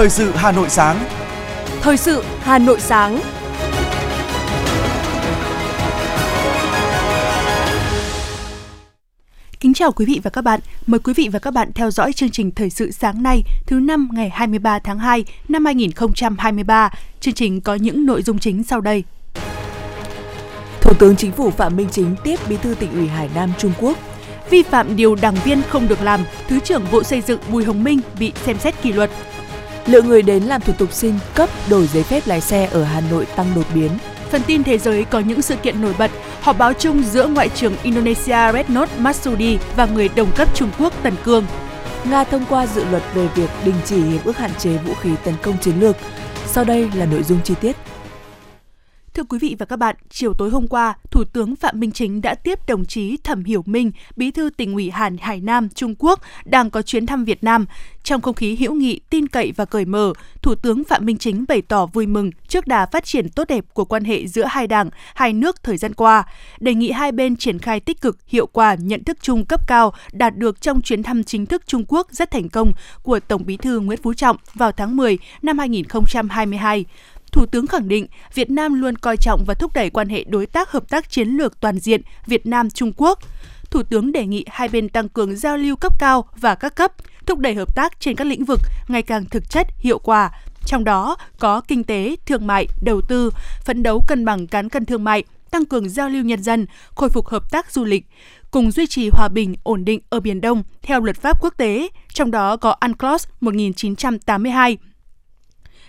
Thời sự Hà Nội sáng. Thời sự Hà Nội sáng. Kính chào quý vị và các bạn. Mời quý vị và các bạn theo dõi chương trình Thời sự sáng nay, thứ năm ngày 23 tháng 2 năm 2023. Chương trình có những nội dung chính sau đây. Thủ tướng Chính phủ Phạm Minh Chính tiếp Bí thư tỉnh ủy Hải Nam Trung Quốc. Vi phạm điều đảng viên không được làm, Thứ trưởng Bộ Xây dựng Bùi Hồng Minh bị xem xét kỷ luật. Lượng người đến làm thủ tục xin cấp đổi giấy phép lái xe ở Hà Nội tăng đột biến. Phần tin thế giới có những sự kiện nổi bật, họp báo chung giữa Ngoại trưởng Indonesia Retno Marsudi và người đồng cấp Trung Quốc Tần Cương. Nga thông qua dự luật về việc đình chỉ hiệp ước hạn chế vũ khí tấn công chiến lược. Sau đây là nội dung chi tiết. Thưa quý vị và các bạn, chiều tối hôm qua, Thủ tướng Phạm Minh Chính đã tiếp đồng chí Thẩm Hiểu Minh, Bí thư tỉnh ủy Hàn Hải Nam, Trung Quốc, đang có chuyến thăm Việt Nam. Trong không khí hữu nghị, tin cậy và cởi mở, Thủ tướng Phạm Minh Chính bày tỏ vui mừng trước đà phát triển tốt đẹp của quan hệ giữa hai đảng, hai nước thời gian qua, đề nghị hai bên triển khai tích cực, hiệu quả nhận thức chung cấp cao đạt được trong chuyến thăm chính thức Trung Quốc rất thành công của Tổng Bí thư Nguyễn Phú Trọng vào tháng 10 năm 2022. Thủ tướng khẳng định Việt Nam luôn coi trọng và thúc đẩy quan hệ đối tác hợp tác chiến lược toàn diện Việt Nam Trung Quốc. Thủ tướng đề nghị hai bên tăng cường giao lưu cấp cao và các cấp, thúc đẩy hợp tác trên các lĩnh vực ngày càng thực chất, hiệu quả, trong đó có kinh tế, thương mại, đầu tư, phấn đấu cân bằng cán cân thương mại, tăng cường giao lưu nhân dân, khôi phục hợp tác du lịch, cùng duy trì hòa bình, ổn định ở Biển Đông theo luật pháp quốc tế, trong đó có UNCLOS 1982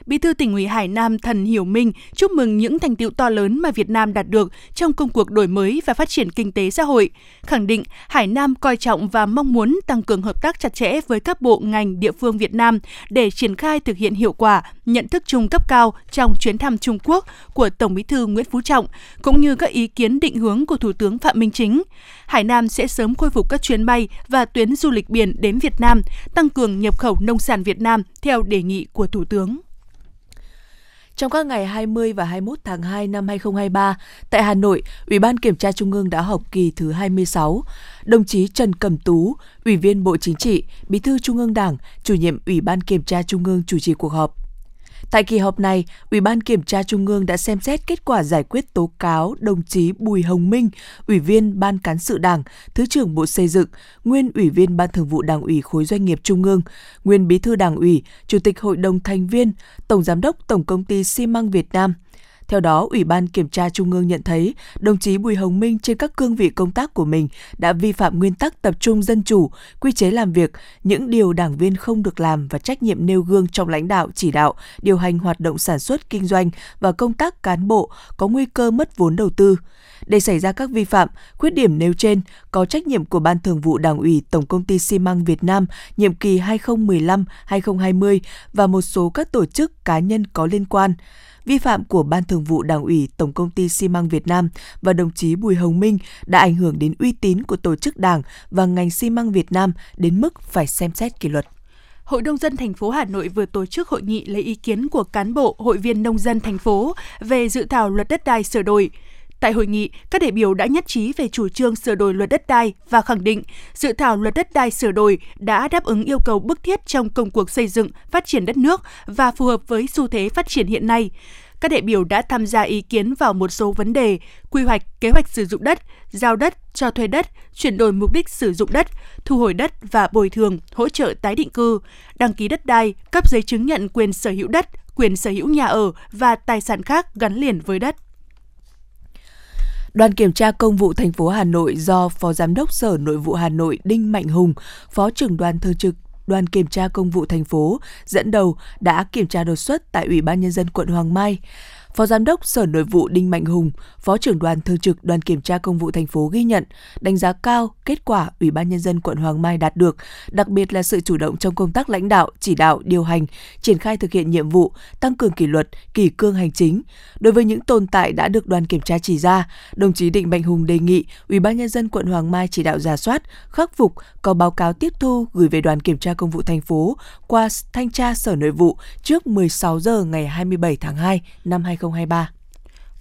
Bí thư tỉnh ủy Hải Nam Thần Hiểu Minh chúc mừng những thành tiệu to lớn mà Việt Nam đạt được trong công cuộc đổi mới và phát triển kinh tế xã hội, khẳng định Hải Nam coi trọng và mong muốn tăng cường hợp tác chặt chẽ với các bộ ngành địa phương Việt Nam để triển khai thực hiện hiệu quả nhận thức chung cấp cao trong chuyến thăm Trung Quốc của Tổng Bí thư Nguyễn Phú Trọng cũng như các ý kiến định hướng của Thủ tướng Phạm Minh Chính. Hải Nam sẽ sớm khôi phục các chuyến bay và tuyến du lịch biển đến Việt Nam, tăng cường nhập khẩu nông sản Việt Nam theo đề nghị của Thủ tướng. Trong các ngày 20 và 21 tháng 2 năm 2023, tại Hà Nội, Ủy ban Kiểm tra Trung ương đã họp kỳ thứ 26. Đồng chí Trần Cẩm Tú, Ủy viên Bộ Chính trị, Bí thư Trung ương Đảng, chủ nhiệm Ủy ban Kiểm tra Trung ương chủ trì cuộc họp. Tại kỳ họp này, Ủy ban Kiểm tra Trung ương đã xem xét kết quả giải quyết tố cáo đồng chí Bùi Hồng Minh, Ủy viên Ban Cán sự Đảng, Thứ trưởng Bộ Xây dựng, nguyên Ủy viên Ban Thường vụ Đảng ủy khối doanh nghiệp Trung ương, nguyên Bí thư Đảng ủy, Chủ tịch Hội đồng thành viên, Tổng Giám đốc Tổng Công ty xi măng Việt Nam – theo đó, Ủy ban Kiểm tra Trung ương nhận thấy đồng chí Bùi Hồng Minh trên các cương vị công tác của mình đã vi phạm nguyên tắc tập trung dân chủ, quy chế làm việc, những điều đảng viên không được làm và trách nhiệm nêu gương trong lãnh đạo, chỉ đạo, điều hành hoạt động sản xuất, kinh doanh và công tác cán bộ có nguy cơ mất vốn đầu tư. Để xảy ra các vi phạm, khuyết điểm nêu trên có trách nhiệm của Ban Thường vụ Đảng ủy Tổng công ty xi măng Việt Nam nhiệm kỳ 2015-2020 và một số các tổ chức cá nhân có liên quan vi phạm của Ban Thường vụ Đảng ủy, Tổng công ty xi măng Việt Nam và đồng chí Bùi Hồng Minh đã ảnh hưởng đến uy tín của tổ chức Đảng và ngành xi măng Việt Nam đến mức phải xem xét kỷ luật. Hội nông dân thành phố Hà Nội vừa tổ chức hội nghị lấy ý kiến của cán bộ, hội viên nông dân thành phố về dự thảo luật đất đai sửa đổi. Tại hội nghị, các đại biểu đã nhất trí về chủ trương sửa đổi luật đất đai và khẳng định dự thảo luật đất đai sửa đổi đã đáp ứng yêu cầu bức thiết trong công cuộc xây dựng, phát triển đất nước và phù hợp với xu thế phát triển hiện nay. Các đại biểu đã tham gia ý kiến vào một số vấn đề, quy hoạch, kế hoạch sử dụng đất, giao đất, cho thuê đất, chuyển đổi mục đích sử dụng đất, thu hồi đất và bồi thường, hỗ trợ tái định cư, đăng ký đất đai, cấp giấy chứng nhận quyền sở hữu đất, quyền sở hữu nhà ở và tài sản khác gắn liền với đất. Đoàn kiểm tra công vụ thành phố Hà Nội do Phó Giám đốc Sở Nội vụ Hà Nội Đinh Mạnh Hùng, Phó trưởng đoàn thường trực đoàn kiểm tra công vụ thành phố dẫn đầu đã kiểm tra đột xuất tại Ủy ban Nhân dân quận Hoàng Mai. Phó Giám đốc Sở Nội vụ Đinh Mạnh Hùng, Phó trưởng đoàn thường trực đoàn kiểm tra công vụ thành phố ghi nhận, đánh giá cao kết quả Ủy ban Nhân dân quận Hoàng Mai đạt được, đặc biệt là sự chủ động trong công tác lãnh đạo, chỉ đạo, điều hành, triển khai thực hiện nhiệm vụ, tăng cường kỷ luật, kỷ cương hành chính. Đối với những tồn tại đã được đoàn kiểm tra chỉ ra, đồng chí Đinh Mạnh Hùng đề nghị Ủy ban Nhân dân quận Hoàng Mai chỉ đạo giả soát, khắc phục, có báo cáo tiếp thu gửi về đoàn kiểm tra công vụ thành phố qua thanh tra Sở Nội vụ trước 16 giờ ngày 27 tháng 2 năm 2020. 2023.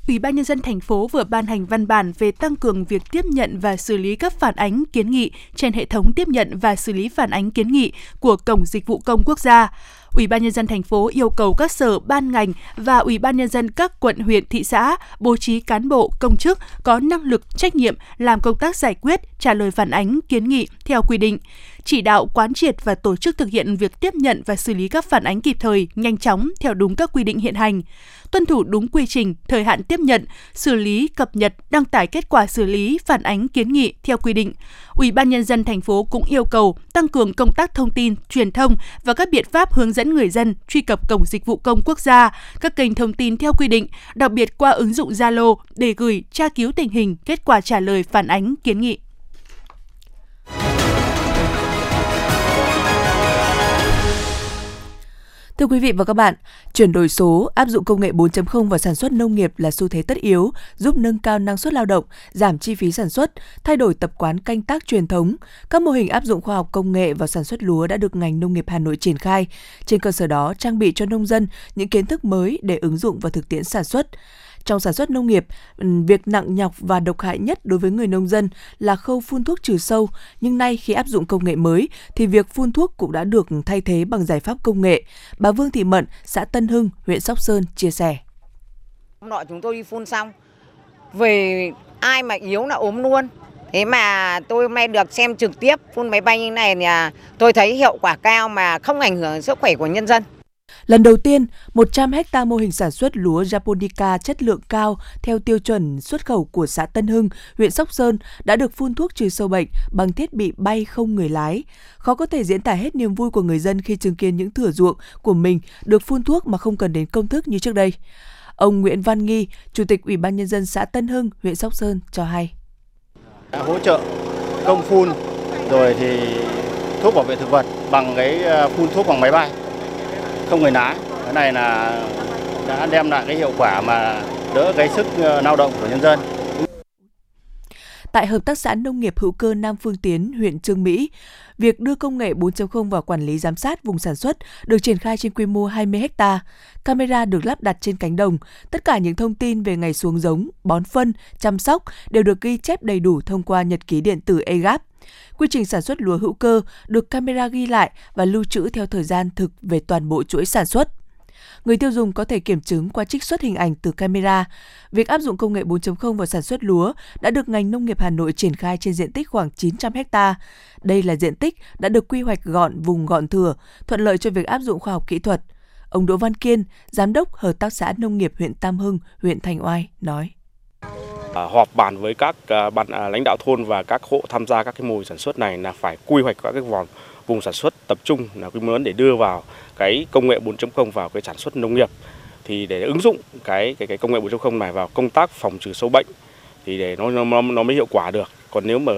Ủy ban nhân dân thành phố vừa ban hành văn bản về tăng cường việc tiếp nhận và xử lý các phản ánh kiến nghị trên hệ thống tiếp nhận và xử lý phản ánh kiến nghị của Cổng Dịch vụ Công Quốc gia. Ủy ban nhân dân thành phố yêu cầu các sở ban ngành và Ủy ban nhân dân các quận huyện thị xã bố trí cán bộ công chức có năng lực trách nhiệm làm công tác giải quyết, trả lời phản ánh, kiến nghị theo quy định chỉ đạo quán triệt và tổ chức thực hiện việc tiếp nhận và xử lý các phản ánh kịp thời, nhanh chóng theo đúng các quy định hiện hành tuân thủ đúng quy trình, thời hạn tiếp nhận, xử lý, cập nhật, đăng tải kết quả xử lý, phản ánh kiến nghị theo quy định. Ủy ban nhân dân thành phố cũng yêu cầu tăng cường công tác thông tin, truyền thông và các biện pháp hướng dẫn người dân truy cập cổng dịch vụ công quốc gia, các kênh thông tin theo quy định, đặc biệt qua ứng dụng Zalo để gửi tra cứu tình hình, kết quả trả lời phản ánh kiến nghị. Thưa quý vị và các bạn, chuyển đổi số, áp dụng công nghệ 4.0 vào sản xuất nông nghiệp là xu thế tất yếu, giúp nâng cao năng suất lao động, giảm chi phí sản xuất, thay đổi tập quán canh tác truyền thống. Các mô hình áp dụng khoa học công nghệ vào sản xuất lúa đã được ngành nông nghiệp Hà Nội triển khai. Trên cơ sở đó, trang bị cho nông dân những kiến thức mới để ứng dụng vào thực tiễn sản xuất. Trong sản xuất nông nghiệp, ừ, việc nặng nhọc và độc hại nhất đối với người nông dân là khâu phun thuốc trừ sâu, nhưng nay khi áp dụng công nghệ mới thì việc phun thuốc cũng đã được thay thế bằng giải pháp công nghệ. Bà Vương Thị Mận, xã Tân Hưng, huyện Sóc Sơn chia sẻ. Hôm nọ chúng tôi đi phun xong, về ai mà yếu là ốm luôn. Thế mà tôi hôm nay được xem trực tiếp phun máy bay như này thì tôi thấy hiệu quả cao mà không ảnh hưởng sức khỏe của nhân dân. Lần đầu tiên, 100 hecta mô hình sản xuất lúa Japonica chất lượng cao theo tiêu chuẩn xuất khẩu của xã Tân Hưng, huyện Sóc Sơn đã được phun thuốc trừ sâu bệnh bằng thiết bị bay không người lái. Khó có thể diễn tả hết niềm vui của người dân khi chứng kiến những thửa ruộng của mình được phun thuốc mà không cần đến công thức như trước đây. Ông Nguyễn Văn Nghi, Chủ tịch Ủy ban Nhân dân xã Tân Hưng, huyện Sóc Sơn cho hay. Hỗ trợ công phun rồi thì thuốc bảo vệ thực vật bằng cái à, phun thuốc bằng máy bay không người lái cái này là đã đem lại cái hiệu quả mà đỡ cái sức ờ, lao động của nhân dân tại Hợp tác xã Nông nghiệp hữu cơ Nam Phương Tiến, huyện Trương Mỹ. Việc đưa công nghệ 4.0 vào quản lý giám sát vùng sản xuất được triển khai trên quy mô 20 ha. Camera được lắp đặt trên cánh đồng. Tất cả những thông tin về ngày xuống giống, bón phân, chăm sóc đều được ghi chép đầy đủ thông qua nhật ký điện tử EGAP. Quy trình sản xuất lúa hữu cơ được camera ghi lại và lưu trữ theo thời gian thực về toàn bộ chuỗi sản xuất. Người tiêu dùng có thể kiểm chứng qua trích xuất hình ảnh từ camera. Việc áp dụng công nghệ 4.0 vào sản xuất lúa đã được ngành nông nghiệp Hà Nội triển khai trên diện tích khoảng 900 ha. Đây là diện tích đã được quy hoạch gọn vùng gọn thừa, thuận lợi cho việc áp dụng khoa học kỹ thuật. Ông Đỗ Văn Kiên, Giám đốc Hợp tác xã Nông nghiệp huyện Tam Hưng, huyện Thành Oai nói. À, họp bàn với các à, ban à, lãnh đạo thôn và các hộ tham gia các cái mô hình sản xuất này là phải quy hoạch các cái vòng vùng sản xuất tập trung là quy mô lớn để đưa vào cái công nghệ 4.0 vào cái sản xuất nông nghiệp. Thì để ứng dụng cái cái cái công nghệ 4.0 này vào công tác phòng trừ sâu bệnh thì để nó nó, nó mới hiệu quả được. Còn nếu mà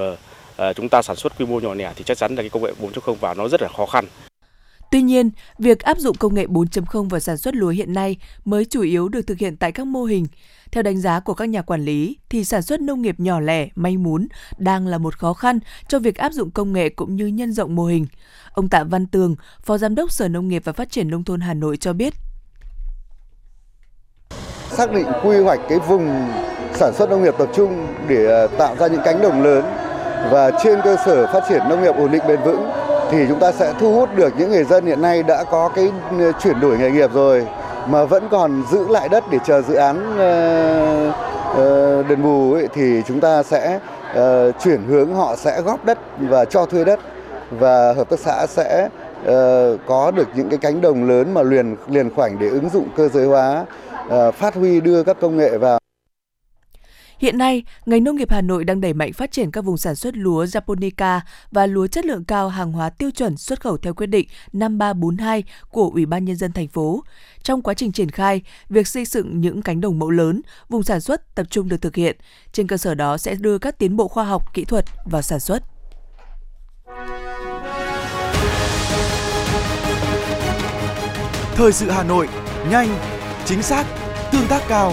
uh, chúng ta sản xuất quy mô nhỏ lẻ thì chắc chắn là cái công nghệ 4.0 vào nó rất là khó khăn. Tuy nhiên, việc áp dụng công nghệ 4.0 vào sản xuất lúa hiện nay mới chủ yếu được thực hiện tại các mô hình. Theo đánh giá của các nhà quản lý, thì sản xuất nông nghiệp nhỏ lẻ, may mún đang là một khó khăn cho việc áp dụng công nghệ cũng như nhân rộng mô hình. Ông Tạ Văn Tường, Phó Giám đốc Sở Nông nghiệp và Phát triển Nông thôn Hà Nội cho biết. Xác định quy hoạch cái vùng sản xuất nông nghiệp tập trung để ờ, tạo ra những cánh đồng lớn và trên cơ sở phát triển nông nghiệp ổn định bền vững thì chúng ta sẽ thu hút được những người dân hiện nay đã có cái ờ, chuyển đổi nghề nghiệp rồi mà vẫn còn giữ lại đất để chờ dự án ờ, ờ, đền bù ấy, thì chúng ta sẽ ờ, chuyển hướng họ sẽ góp đất và cho thuê đất và hợp tác xã sẽ uh, có được những cái cánh đồng lớn mà liền liền khoảnh để ứng dụng cơ giới hóa, uh, phát huy đưa các công nghệ vào. Hiện nay, ngành nông nghiệp Hà Nội đang đẩy mạnh phát triển các vùng sản xuất lúa Japonica và lúa chất lượng cao hàng hóa tiêu chuẩn xuất khẩu theo quyết định 5342 của Ủy ban Nhân dân thành phố. Trong quá trình triển khai, việc xây dựng những cánh đồng mẫu lớn, vùng sản xuất tập trung được thực hiện. Trên cơ sở đó sẽ đưa các tiến bộ khoa học, kỹ thuật vào sản xuất. Thời sự Hà Nội, nhanh, chính xác, tương tác cao.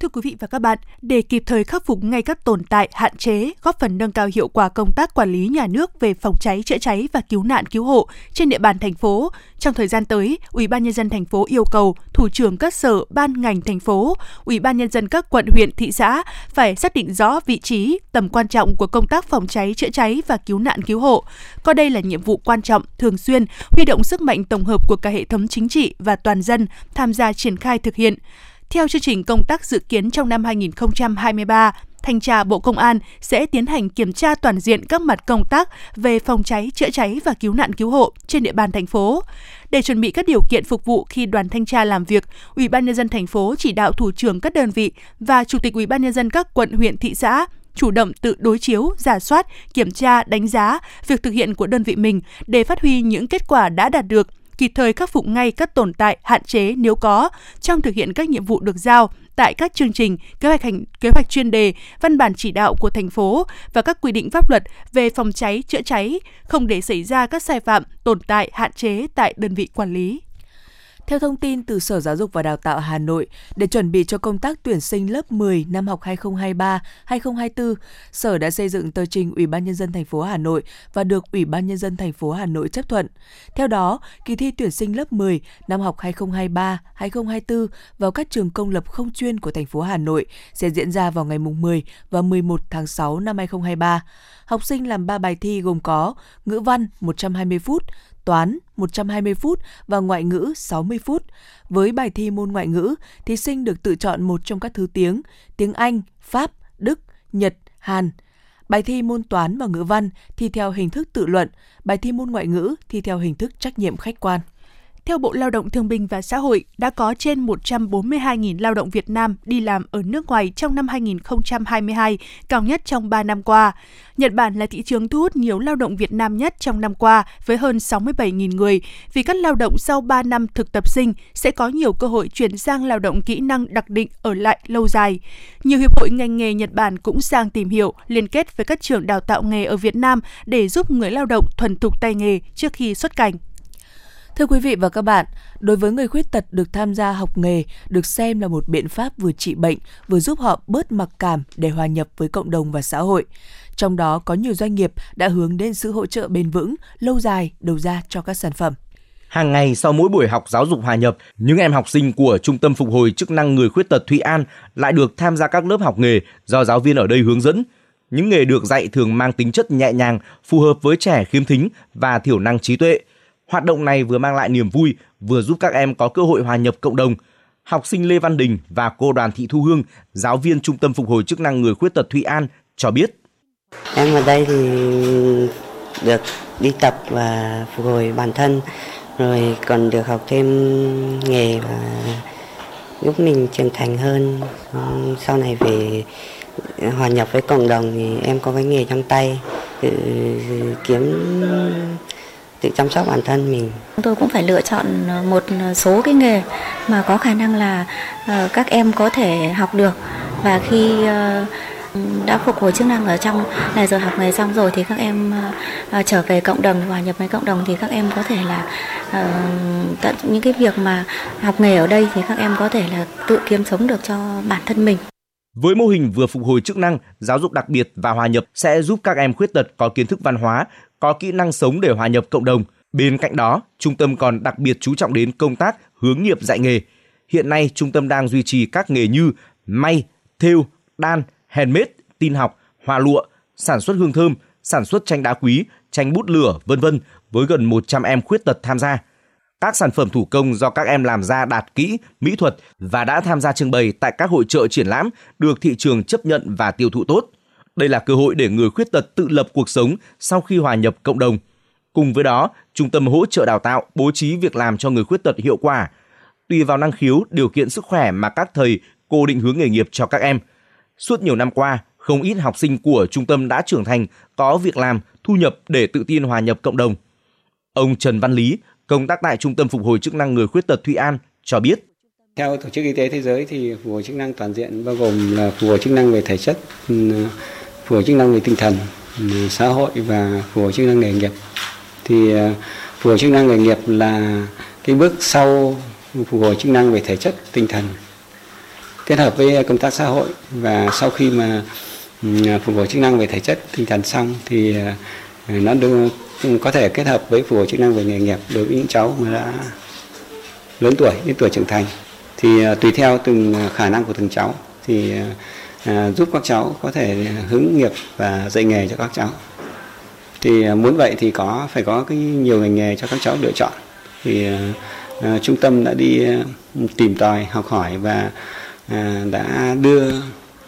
Thưa quý vị và các bạn, để kịp thời khắc phục ngay các tồn tại, hạn chế, góp phần nâng cao hiệu quả công tác quản lý nhà nước về phòng cháy, chữa cháy và cứu nạn cứu hộ trên địa bàn thành phố, trong thời gian tới, Ủy ban nhân dân thành phố yêu cầu thủ trưởng các sở, ban ngành thành phố, Ủy ban nhân dân các quận, huyện, thị xã phải xác định rõ vị trí, tầm quan trọng của công tác phòng cháy, chữa cháy và cứu nạn cứu hộ. Coi đây là nhiệm vụ quan trọng, thường xuyên, huy động sức mạnh tổng hợp của cả hệ thống chính trị và toàn dân tham gia triển khai thực hiện. Theo chương trình công tác dự kiến trong năm 2023, Thanh tra Bộ Công an sẽ tiến hành kiểm tra toàn diện các mặt công tác về phòng cháy, chữa cháy và cứu nạn cứu hộ trên địa bàn thành phố. Để chuẩn bị các điều kiện phục vụ khi đoàn thanh tra làm việc, Ủy ban nhân dân thành phố chỉ đạo thủ trưởng các đơn vị và chủ tịch Ủy ban nhân dân các quận, huyện, thị xã chủ động tự đối chiếu, giả soát, kiểm tra, đánh giá việc thực hiện của đơn vị mình để phát huy những kết quả đã đạt được kịp thời khắc phục ngay các tồn tại, hạn chế nếu có trong thực hiện các nhiệm vụ được giao tại các chương trình, kế hoạch hành, kế hoạch chuyên đề, văn bản chỉ đạo của thành phố và các quy định pháp luật về phòng cháy, chữa cháy, không để xảy ra các sai phạm, tồn tại, hạn chế tại đơn vị quản lý. Theo thông tin từ Sở Giáo dục và Đào tạo Hà Nội, để chuẩn bị cho công tác tuyển sinh lớp 10 năm học 2023-2024, Sở đã xây dựng tờ trình Ủy ban nhân dân thành phố Hà Nội và được Ủy ban nhân dân thành phố Hà Nội chấp thuận. Theo đó, kỳ thi tuyển sinh lớp 10 năm học 2023-2024 vào các trường công lập không chuyên của thành phố Hà Nội sẽ diễn ra vào ngày 10 và 11 tháng 6 năm 2023. Học sinh làm 3 bài thi gồm có ngữ văn 120 phút, toán 120 phút và ngoại ngữ 60 phút. Với bài thi môn ngoại ngữ, thí sinh được tự chọn một trong các thứ tiếng, tiếng Anh, Pháp, Đức, Nhật, Hàn. Bài thi môn toán và ngữ văn thi theo hình thức tự luận, bài thi môn ngoại ngữ thi theo hình thức trách nhiệm khách quan. Theo Bộ Lao động Thương binh và Xã hội, đã có trên 142.000 lao động Việt Nam đi làm ở nước ngoài trong năm 2022, cao nhất trong 3 năm qua. Nhật Bản là thị trường thu hút nhiều lao động Việt Nam nhất trong năm qua với hơn 67.000 người, vì các lao động sau 3 năm thực tập sinh sẽ có nhiều cơ hội chuyển sang lao động kỹ năng đặc định ở lại lâu dài. Nhiều hiệp hội ngành nghề Nhật Bản cũng sang tìm hiểu, liên kết với các trường đào tạo nghề ở Việt Nam để giúp người lao động thuần thục tay nghề trước khi xuất cảnh. Thưa quý vị và các bạn, đối với người khuyết tật được tham gia học nghề được xem là một biện pháp vừa trị bệnh, vừa giúp họ bớt mặc cảm để hòa nhập với cộng đồng và xã hội. Trong đó có nhiều doanh nghiệp đã hướng đến sự hỗ trợ bền vững, lâu dài đầu ra cho các sản phẩm. Hàng ngày sau mỗi buổi học giáo dục hòa nhập, những em học sinh của Trung tâm Phục hồi chức năng người khuyết tật Thụy An lại được tham gia các lớp học nghề do giáo viên ở đây hướng dẫn. Những nghề được dạy thường mang tính chất nhẹ nhàng, phù hợp với trẻ khiếm thính và thiểu năng trí tuệ – Hoạt động này vừa mang lại niềm vui, vừa giúp các em có cơ hội hòa nhập cộng đồng. Học sinh Lê Văn Đình và cô Đoàn Thị Thu Hương, giáo viên Trung tâm Phục hồi chức năng người khuyết tật Thụy An cho biết. Em ở đây thì được đi tập và phục hồi bản thân, rồi còn được học thêm nghề và giúp mình trưởng thành hơn. Sau này về hòa nhập với cộng đồng thì em có cái nghề trong tay, tự kiếm tự chăm sóc bản thân mình. Tôi cũng phải lựa chọn một số cái nghề mà có khả năng là ờ, các em có thể học được và khi ờ, đã phục hồi chức năng ở trong này giờ học nghề xong rồi thì các em uh, trở về cộng đồng hòa nhập với cộng đồng thì các em có thể là uh, tận những cái việc mà học nghề ở đây thì các em có thể là tự kiếm sống được cho bản thân mình. Với mô hình vừa phục hồi chức năng, giáo dục đặc biệt và hòa nhập sẽ giúp các em khuyết tật có kiến thức văn hóa, có kỹ năng sống để hòa nhập cộng đồng. Bên cạnh đó, trung tâm còn đặc biệt chú trọng đến công tác hướng nghiệp dạy nghề. Hiện nay, trung tâm đang duy trì các nghề như may, thêu, đan, handmade, tin học, hòa lụa, sản xuất hương thơm, sản xuất tranh đá quý, tranh bút lửa, vân vân với gần 100 em khuyết tật tham gia. Các sản phẩm thủ công do các em làm ra đạt kỹ, mỹ thuật và đã tham gia trưng bày tại các hội trợ triển lãm được thị trường chấp nhận và tiêu thụ tốt. Đây là cơ hội để người khuyết tật tự lập cuộc sống sau khi hòa nhập cộng đồng. Cùng với đó, trung tâm hỗ trợ đào tạo, bố trí việc làm cho người khuyết tật hiệu quả. Tùy vào năng khiếu, điều kiện sức khỏe mà các thầy, cô định hướng nghề nghiệp cho các em. Suốt nhiều năm qua, không ít học sinh của trung tâm đã trưởng thành, có việc làm, thu nhập để tự tin hòa nhập cộng đồng. Ông Trần Văn Lý, công tác tại Trung tâm Phục hồi chức năng người khuyết tật Thụy An cho biết. Theo Tổ chức Y tế Thế giới thì phục hồi chức năng toàn diện bao gồm là phục hồi chức năng về thể chất, ừ, phù hợp chức năng về tinh thần xã hội và phù hợp chức năng nghề nghiệp. Thì à, phù hợp chức năng nghề nghiệp là cái bước sau phục hồi chức năng về thể chất, tinh thần. Kết hợp với công tác xã hội và sau khi mà à, phục hồi chức năng về thể chất, tinh thần xong thì à, nó được có thể kết hợp với phục hồi chức năng về nghề nghiệp đối với những cháu mà đã lớn tuổi, đến tuổi trưởng thành. Thì tùy theo từng khả năng của từng cháu thì à, giúp các cháu có thể hướng nghiệp và dạy nghề cho các cháu thì à, muốn vậy thì có phải có cái nhiều ngành nghề cho các cháu lựa chọn thì à, à trung tâm đã đi à, tìm tòi học hỏi và à, đã đưa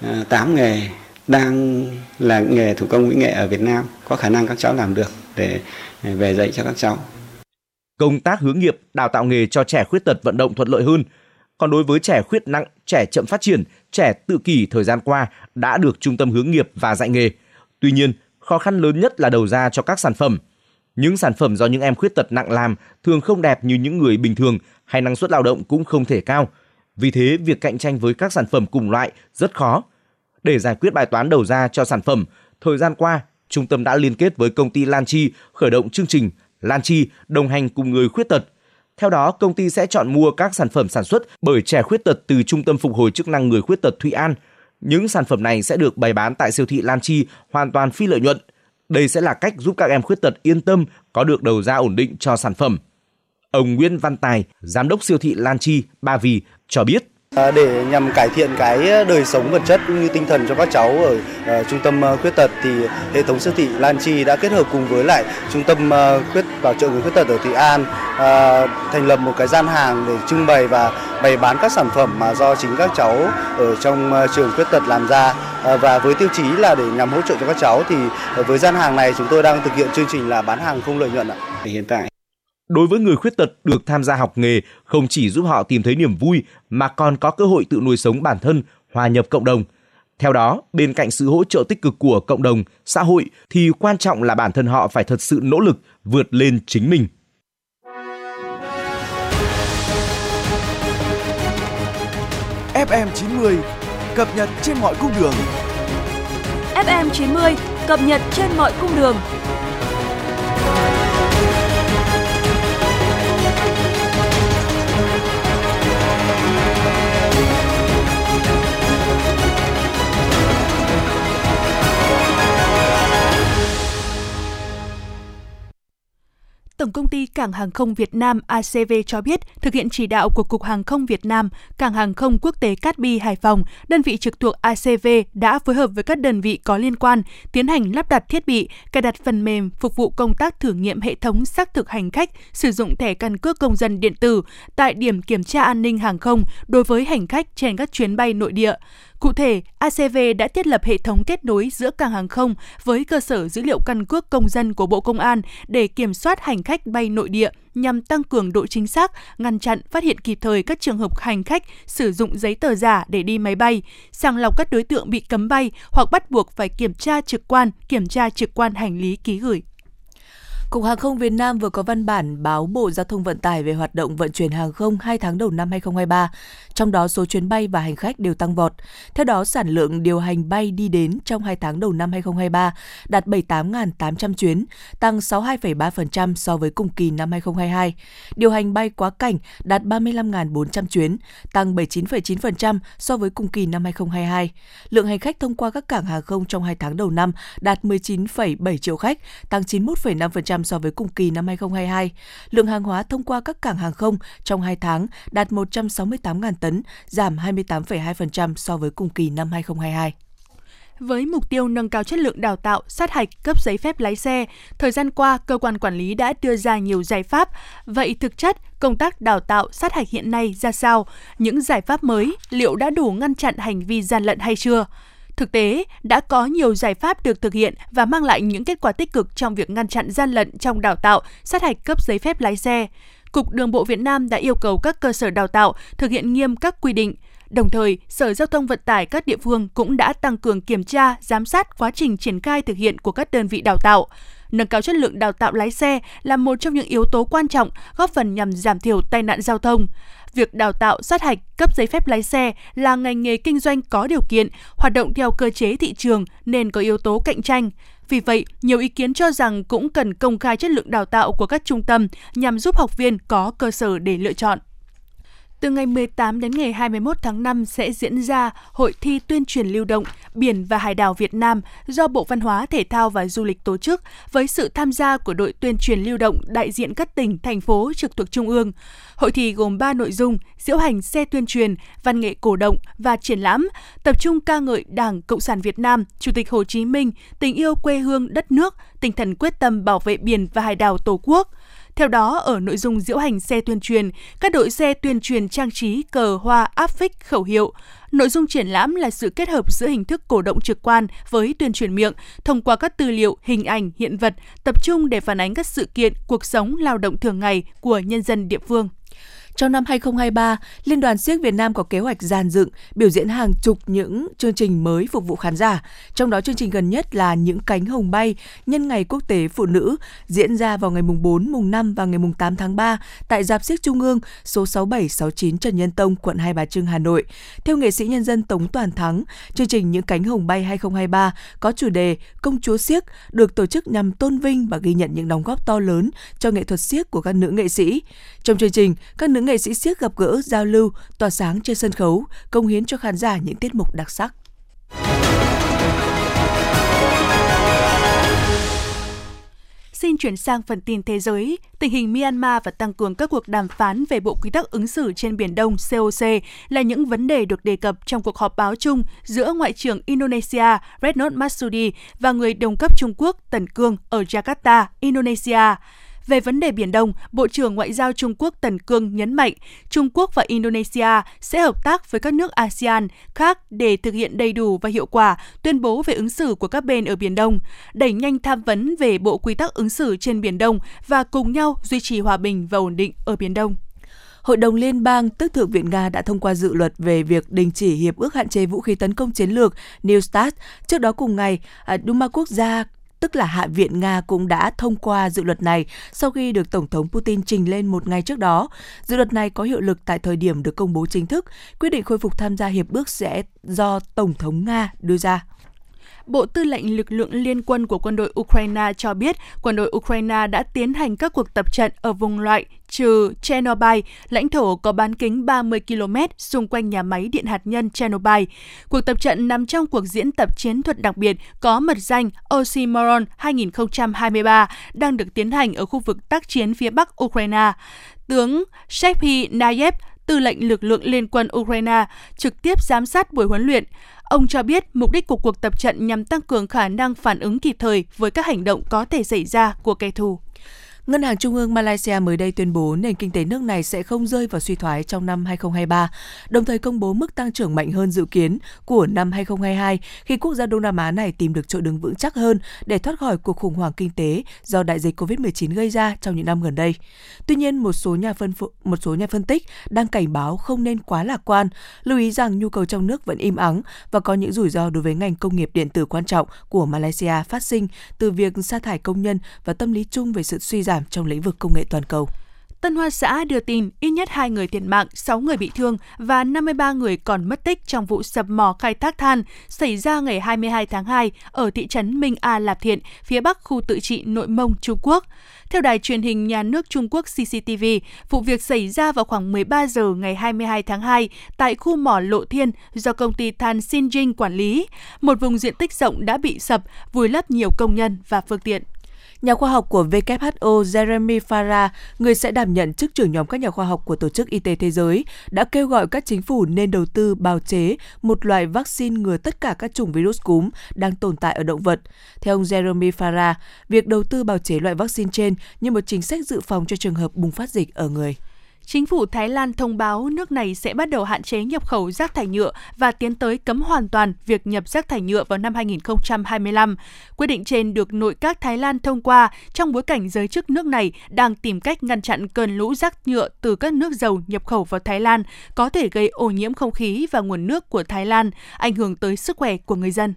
à, 8 nghề đang là nghề thủ công mỹ nghệ ở Việt Nam có khả năng các cháu làm được để về dạy cho các cháu. Công tác hướng nghiệp, đào tạo nghề cho trẻ khuyết tật vận động thuận lợi hơn. Còn đối với trẻ khuyết nặng, trẻ chậm phát triển, trẻ tự kỷ thời gian qua đã được trung tâm hướng nghiệp và dạy nghề. Tuy nhiên, khó khăn lớn nhất là đầu ra cho các sản phẩm. Những sản phẩm do những em khuyết tật nặng làm thường không đẹp như những người bình thường hay năng suất lao động cũng không thể cao. Vì thế, việc cạnh tranh với các sản phẩm cùng loại rất khó. Để giải quyết bài toán đầu ra cho sản phẩm, thời gian qua, trung tâm đã liên kết với công ty Lan Chi khởi động chương trình Lan Chi đồng hành cùng người khuyết tật. Theo đó, công ty sẽ chọn mua các sản phẩm sản xuất bởi trẻ khuyết tật từ Trung tâm Phục hồi chức năng người khuyết tật Thụy An. Những sản phẩm này sẽ được bày bán tại siêu thị Lan Chi hoàn toàn phi lợi nhuận. Đây sẽ là cách giúp các em khuyết tật yên tâm có được đầu ra ổn định cho sản phẩm. Ông Nguyễn Văn Tài, giám đốc siêu thị Lan Chi, Ba Vì cho biết À, để nhằm cải thiện cái đời sống vật chất cũng như tinh thần cho các cháu ở uh, trung tâm ờ, khuyết tật thì hệ thống siêu thị Lan Chi đã kết hợp cùng với lại trung tâm uh, khuyết bảo trợ người khuyết tật ở Thị An uh, thành lập một cái gian hàng để trưng bày và bày bán các sản phẩm mà do chính các cháu ở trong uh, trường khuyết tật làm ra uh, và với tiêu chí là để nhằm hỗ trợ cho các cháu thì uh, với gian hàng này chúng tôi đang thực hiện chương trình là bán hàng không lợi nhuận ạ. Hiện tại Đối với người khuyết tật được tham gia học nghề không chỉ giúp họ tìm thấy niềm vui mà còn có cơ hội tự nuôi sống bản thân, hòa nhập cộng đồng. Theo đó, bên cạnh sự hỗ trợ tích cực của cộng đồng, xã hội thì quan trọng là bản thân họ phải thật sự nỗ lực vượt lên chính mình. FM 90 cập nhật trên mọi cung đường. FM 90 cập nhật trên mọi cung đường. Tổng công ty Cảng hàng không Việt Nam ACV cho biết, thực hiện chỉ đạo của Cục Hàng không Việt Nam, Cảng hàng không quốc tế Cát Bi Hải Phòng, đơn vị trực thuộc ACV đã phối hợp với các đơn vị có liên quan tiến hành lắp đặt thiết bị, cài đặt phần mềm phục vụ công tác thử nghiệm hệ thống xác thực hành khách sử dụng thẻ căn cước công dân điện tử tại điểm kiểm tra an ninh hàng không đối với hành khách trên các chuyến bay nội địa. Cụ thể, ACV đã thiết lập hệ thống kết nối giữa cảng hàng không với cơ sở dữ liệu căn cước công dân của Bộ Công an để kiểm soát hành khách bay nội địa nhằm tăng cường độ chính xác, ngăn chặn, phát hiện kịp thời các trường hợp hành khách sử dụng giấy tờ giả để đi máy bay, sàng lọc các đối tượng bị cấm bay hoặc bắt buộc phải kiểm tra trực quan, kiểm tra trực quan hành lý ký gửi. Cục Hàng không Việt Nam vừa có văn bản báo Bộ Giao thông Vận tải về hoạt động vận chuyển hàng không 2 tháng đầu năm 2023, trong đó số chuyến bay và hành khách đều tăng vọt. Theo đó, sản lượng điều hành bay đi đến trong 2 tháng đầu năm 2023 đạt 78.800 chuyến, tăng 62,3% so với cùng kỳ năm 2022. Điều hành bay quá cảnh đạt 35.400 chuyến, tăng 79,9% so với cùng kỳ năm 2022. Lượng hành khách thông qua các cảng hàng không trong 2 tháng đầu năm đạt 19,7 triệu khách, tăng 91,5% so với cùng kỳ năm 2022. Lượng hàng hóa thông qua các cảng hàng không trong 2 tháng đạt 168.000 tấn, giảm 28,2% so với cùng kỳ năm 2022. Với mục tiêu nâng cao chất lượng đào tạo, sát hạch, cấp giấy phép lái xe, thời gian qua, cơ quan quản lý đã đưa ra nhiều giải pháp. Vậy thực chất, công tác đào tạo, sát hạch hiện nay ra sao? Những giải pháp mới liệu đã đủ ngăn chặn hành vi gian lận hay chưa? Thực tế, đã có nhiều giải pháp được thực hiện và mang lại những kết quả tích cực trong việc ngăn chặn gian lận trong đào tạo, sát hạch cấp giấy phép lái xe. Cục Đường bộ Việt Nam đã yêu cầu các cơ sở đào tạo thực hiện nghiêm các quy định. Đồng thời, Sở Giao thông Vận tải các địa phương cũng đã tăng cường kiểm tra, giám sát quá trình triển khai thực hiện của các đơn vị đào tạo. Nâng cao chất lượng đào tạo lái xe là một trong những yếu tố quan trọng góp phần nhằm giảm thiểu tai nạn giao thông. Việc đào tạo sát hạch, cấp giấy phép lái xe là ngành nghề kinh doanh có điều kiện, hoạt động theo cơ chế thị trường nên có yếu tố cạnh tranh. Vì vậy, nhiều ý kiến cho rằng cũng cần công khai chất lượng đào tạo của các trung tâm nhằm giúp học viên có cơ sở để lựa chọn. Từ ngày 18 đến ngày 21 tháng 5 sẽ diễn ra Hội thi tuyên truyền lưu động Biển và Hải đảo Việt Nam do Bộ Văn hóa, Thể thao và Du lịch tổ chức với sự tham gia của đội tuyên truyền lưu động đại diện các tỉnh, thành phố trực thuộc Trung ương. Hội thi gồm 3 nội dung, diễu hành xe tuyên truyền, văn nghệ cổ động và triển lãm, tập trung ca ngợi Đảng Cộng sản Việt Nam, Chủ tịch Hồ Chí Minh, tình yêu quê hương đất nước, tinh thần quyết tâm bảo vệ biển và hải đảo Tổ quốc – theo đó, ở nội dung diễu hành xe tuyên truyền, các đội xe tuyên truyền trang trí cờ hoa áp phích khẩu hiệu. Nội dung triển lãm là sự kết hợp giữa hình thức cổ động trực quan với tuyên truyền miệng, thông qua các tư liệu, hình ảnh, hiện vật, tập trung để phản ánh các sự kiện, cuộc sống, lao động thường ngày của nhân dân địa phương. Trong năm 2023, Liên đoàn Siếc Việt Nam có kế hoạch dàn dựng, biểu diễn hàng chục những chương trình mới phục vụ khán giả. Trong đó chương trình gần nhất là Những cánh hồng bay nhân ngày quốc tế phụ nữ diễn ra vào ngày mùng 4, mùng 5 và ngày mùng 8 tháng 3 tại Giạp Siếc Trung ương số 6769 Trần Nhân Tông, quận Hai Bà Trưng, Hà Nội. Theo nghệ sĩ nhân dân Tống Toàn Thắng, chương trình Những cánh hồng bay 2023 có chủ đề Công chúa Siếc được tổ chức nhằm tôn vinh và ghi nhận những đóng góp to lớn cho nghệ thuật siếc của các nữ nghệ sĩ. Trong chương trình, các nữ nghệ sĩ siếc gặp gỡ, giao lưu, tỏa sáng trên sân khấu, công hiến cho khán giả những tiết mục đặc sắc. Xin chuyển sang phần tin thế giới. Tình hình Myanmar và tăng cường các cuộc đàm phán về Bộ Quy tắc ứng xử trên Biển Đông COC là những vấn đề được đề cập trong cuộc họp báo chung giữa Ngoại trưởng Indonesia Retno Marsudi và người đồng cấp Trung Quốc Tần Cương ở Jakarta, Indonesia. Về vấn đề Biển Đông, Bộ trưởng Ngoại giao Trung Quốc Tần Cương nhấn mạnh Trung Quốc và Indonesia sẽ hợp tác với các nước ASEAN khác để thực hiện đầy đủ và hiệu quả tuyên bố về ứng xử của các bên ở Biển Đông, đẩy nhanh tham vấn về bộ quy tắc ứng xử trên Biển Đông và cùng nhau duy trì hòa bình và ổn định ở Biển Đông. Hội đồng Liên bang tức Thượng viện Nga đã thông qua dự luật về việc đình chỉ hiệp ước hạn chế vũ khí tấn công chiến lược New START. Trước đó cùng ngày, à, Duma quốc gia tức là Hạ viện Nga cũng đã thông qua dự luật này sau khi được Tổng thống Putin trình lên một ngày trước đó. Dự luật này có hiệu lực tại thời điểm được công bố chính thức. Quyết định khôi phục tham gia hiệp ước sẽ do Tổng thống Nga đưa ra. Bộ Tư lệnh lực lượng liên quân của quân đội Ukraine cho biết quân đội Ukraine đã tiến hành các cuộc tập trận ở vùng loại trừ Chernobyl, lãnh thổ có bán kính 30 km xung quanh nhà máy điện hạt nhân Chernobyl. Cuộc tập trận nằm trong cuộc diễn tập chiến thuật đặc biệt có mật danh Oxymoron 2023 đang được tiến hành ở khu vực tác chiến phía bắc Ukraine. Tướng Shepi Nayev, tư lệnh lực lượng liên quân Ukraine, trực tiếp giám sát buổi huấn luyện. Ông cho biết mục đích của cuộc tập trận nhằm tăng cường khả năng phản ứng kịp thời với các hành động có thể xảy ra của kẻ thù. Ngân hàng Trung ương Malaysia mới đây tuyên bố nền kinh tế nước này sẽ không rơi vào suy thoái trong năm 2023, đồng thời công bố mức tăng trưởng mạnh hơn dự kiến của năm 2022 khi quốc gia Đông Nam Á này tìm được chỗ đứng vững chắc hơn để thoát khỏi cuộc khủng hoảng kinh tế do đại dịch COVID-19 gây ra trong những năm gần đây. Tuy nhiên, một số nhà phân một số nhà phân tích đang cảnh báo không nên quá lạc quan, lưu ý rằng nhu cầu trong nước vẫn im ắng và có những rủi ro đối với ngành công nghiệp điện tử quan trọng của Malaysia phát sinh từ việc sa thải công nhân và tâm lý chung về sự suy giảm giảm trong lĩnh vực công nghệ toàn cầu. Tân Hoa Xã đưa tin ít nhất 2 người thiệt mạng, 6 người bị thương và 53 người còn mất tích trong vụ sập mỏ khai thác than xảy ra ngày 22 tháng 2 ở thị trấn Minh A Lạp Thiện, phía bắc khu tự trị Nội Mông, Trung Quốc. Theo đài truyền hình nhà nước Trung Quốc CCTV, vụ việc xảy ra vào khoảng 13 giờ ngày 22 tháng 2 tại khu mỏ Lộ Thiên do công ty than Xinjing quản lý. Một vùng diện tích rộng đã bị sập, vùi lấp nhiều công nhân và phương tiện. Nhà khoa học của WHO Jeremy Farah, người sẽ đảm nhận chức trưởng nhóm các nhà khoa học của Tổ chức Y tế Thế giới, đã kêu gọi các chính phủ nên đầu tư bào chế một loại vaccine ngừa tất cả các chủng virus cúm đang tồn tại ở động vật. Theo ông Jeremy Farah, việc đầu tư bào chế loại vaccine trên như một chính sách dự phòng cho trường hợp bùng phát dịch ở người. Chính phủ Thái Lan thông báo nước này sẽ bắt đầu hạn chế nhập khẩu rác thải nhựa và tiến tới cấm hoàn toàn việc nhập rác thải nhựa vào năm 2025. Quyết định trên được nội các Thái Lan thông qua trong bối cảnh giới chức nước này đang tìm cách ngăn chặn cơn lũ rác nhựa từ các nước giàu nhập khẩu vào Thái Lan có thể gây ô nhiễm không khí và nguồn nước của Thái Lan, ảnh hưởng tới sức khỏe của người dân.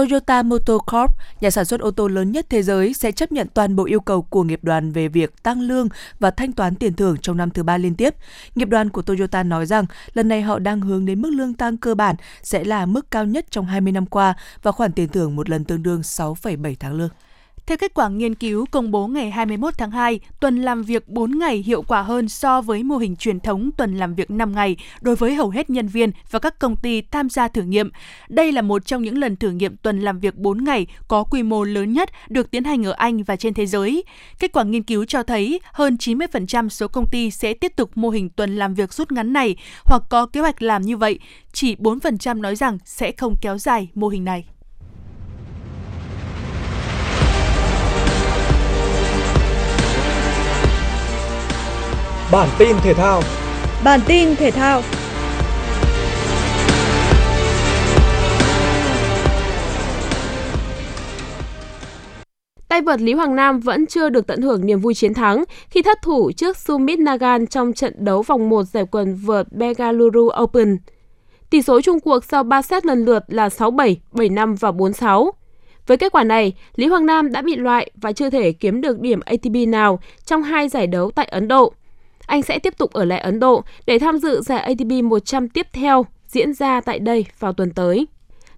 Toyota Motor Corp, nhà sản xuất ô tô lớn nhất thế giới, sẽ chấp nhận toàn bộ yêu cầu của nghiệp đoàn về việc tăng lương và thanh toán tiền thưởng trong năm thứ ba liên tiếp. Nghiệp đoàn của Toyota nói rằng lần này họ đang hướng đến mức lương tăng cơ bản sẽ là mức cao nhất trong 20 năm qua và khoản tiền thưởng một lần tương đương 6,7 tháng lương. Theo kết quả nghiên cứu công bố ngày 21 tháng 2, tuần làm việc 4 ngày hiệu quả hơn so với mô hình truyền thống tuần làm việc 5 ngày đối với hầu hết nhân viên và các công ty tham gia thử nghiệm. Đây là một trong những lần thử nghiệm tuần làm việc 4 ngày có quy mô lớn nhất được tiến hành ở Anh và trên thế giới. Kết quả nghiên cứu cho thấy hơn 90% số công ty sẽ tiếp tục mô hình tuần làm việc rút ngắn này hoặc có kế hoạch làm như vậy. Chỉ 4% nói rằng sẽ không kéo dài mô hình này. Bản tin thể thao. Bản tin thể thao. Tay vợt Lý Hoàng Nam vẫn chưa được tận hưởng niềm vui chiến thắng khi thất thủ trước Sumit Nagan trong trận đấu vòng 1 giải quần vợt Bengaluru Open. Tỷ số chung cuộc sau 3 set lần lượt là 6-7, 7-5 và 4-6. Với kết quả này, Lý Hoàng Nam đã bị loại và chưa thể kiếm được điểm ATP nào trong hai giải đấu tại Ấn Độ. Anh sẽ tiếp tục ở lại Ấn Độ để tham dự giải ATP 100 tiếp theo diễn ra tại đây vào tuần tới.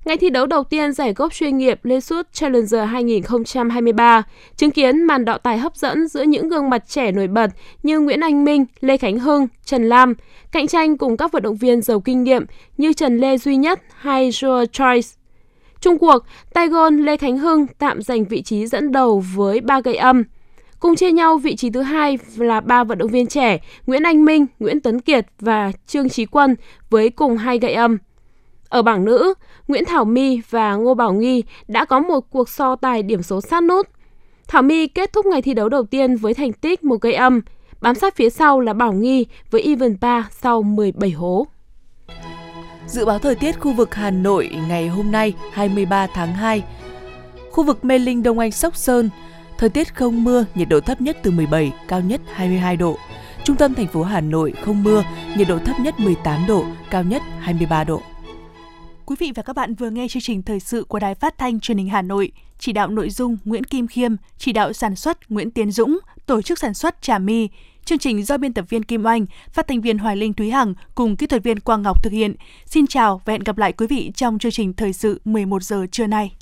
Ngày thi đấu đầu tiên giải golf chuyên nghiệp Lesut Challenger 2023 chứng kiến màn đọ tài hấp dẫn giữa những gương mặt trẻ nổi bật như Nguyễn Anh Minh, Lê Khánh Hưng, Trần Lam, cạnh tranh cùng các vận động viên giàu kinh nghiệm như Trần Lê Duy Nhất hay Joe Choice. Trung cuộc, tay gôn Lê Khánh Hưng tạm giành vị trí dẫn đầu với 3 gậy âm. Cùng chia nhau vị trí thứ hai là ba vận động viên trẻ Nguyễn Anh Minh, Nguyễn Tấn Kiệt và Trương Trí Quân với cùng hai gậy âm. Ở bảng nữ, Nguyễn Thảo My và Ngô Bảo Nghi đã có một cuộc so tài điểm số sát nút. Thảo My kết thúc ngày thi đấu đầu tiên với thành tích một gậy âm, bám sát phía sau là Bảo Nghi với even 3 sau 17 hố. Dự báo thời tiết khu vực Hà Nội ngày hôm nay 23 tháng 2. Khu vực Mê Linh Đông Anh Sóc Sơn, thời tiết không mưa, nhiệt độ thấp nhất từ 17, cao nhất 22 độ. Trung tâm thành phố Hà Nội không mưa, nhiệt độ thấp nhất 18 độ, cao nhất 23 độ. Quý vị và các bạn vừa nghe chương trình thời sự của Đài Phát thanh Truyền hình Hà Nội, chỉ đạo nội dung Nguyễn Kim Khiêm, chỉ đạo sản xuất Nguyễn Tiến Dũng, tổ chức sản xuất Trà My. Chương trình do biên tập viên Kim Oanh, phát thanh viên Hoài Linh Thúy Hằng cùng kỹ thuật viên Quang Ngọc thực hiện. Xin chào và hẹn gặp lại quý vị trong chương trình thời sự 11 giờ trưa nay.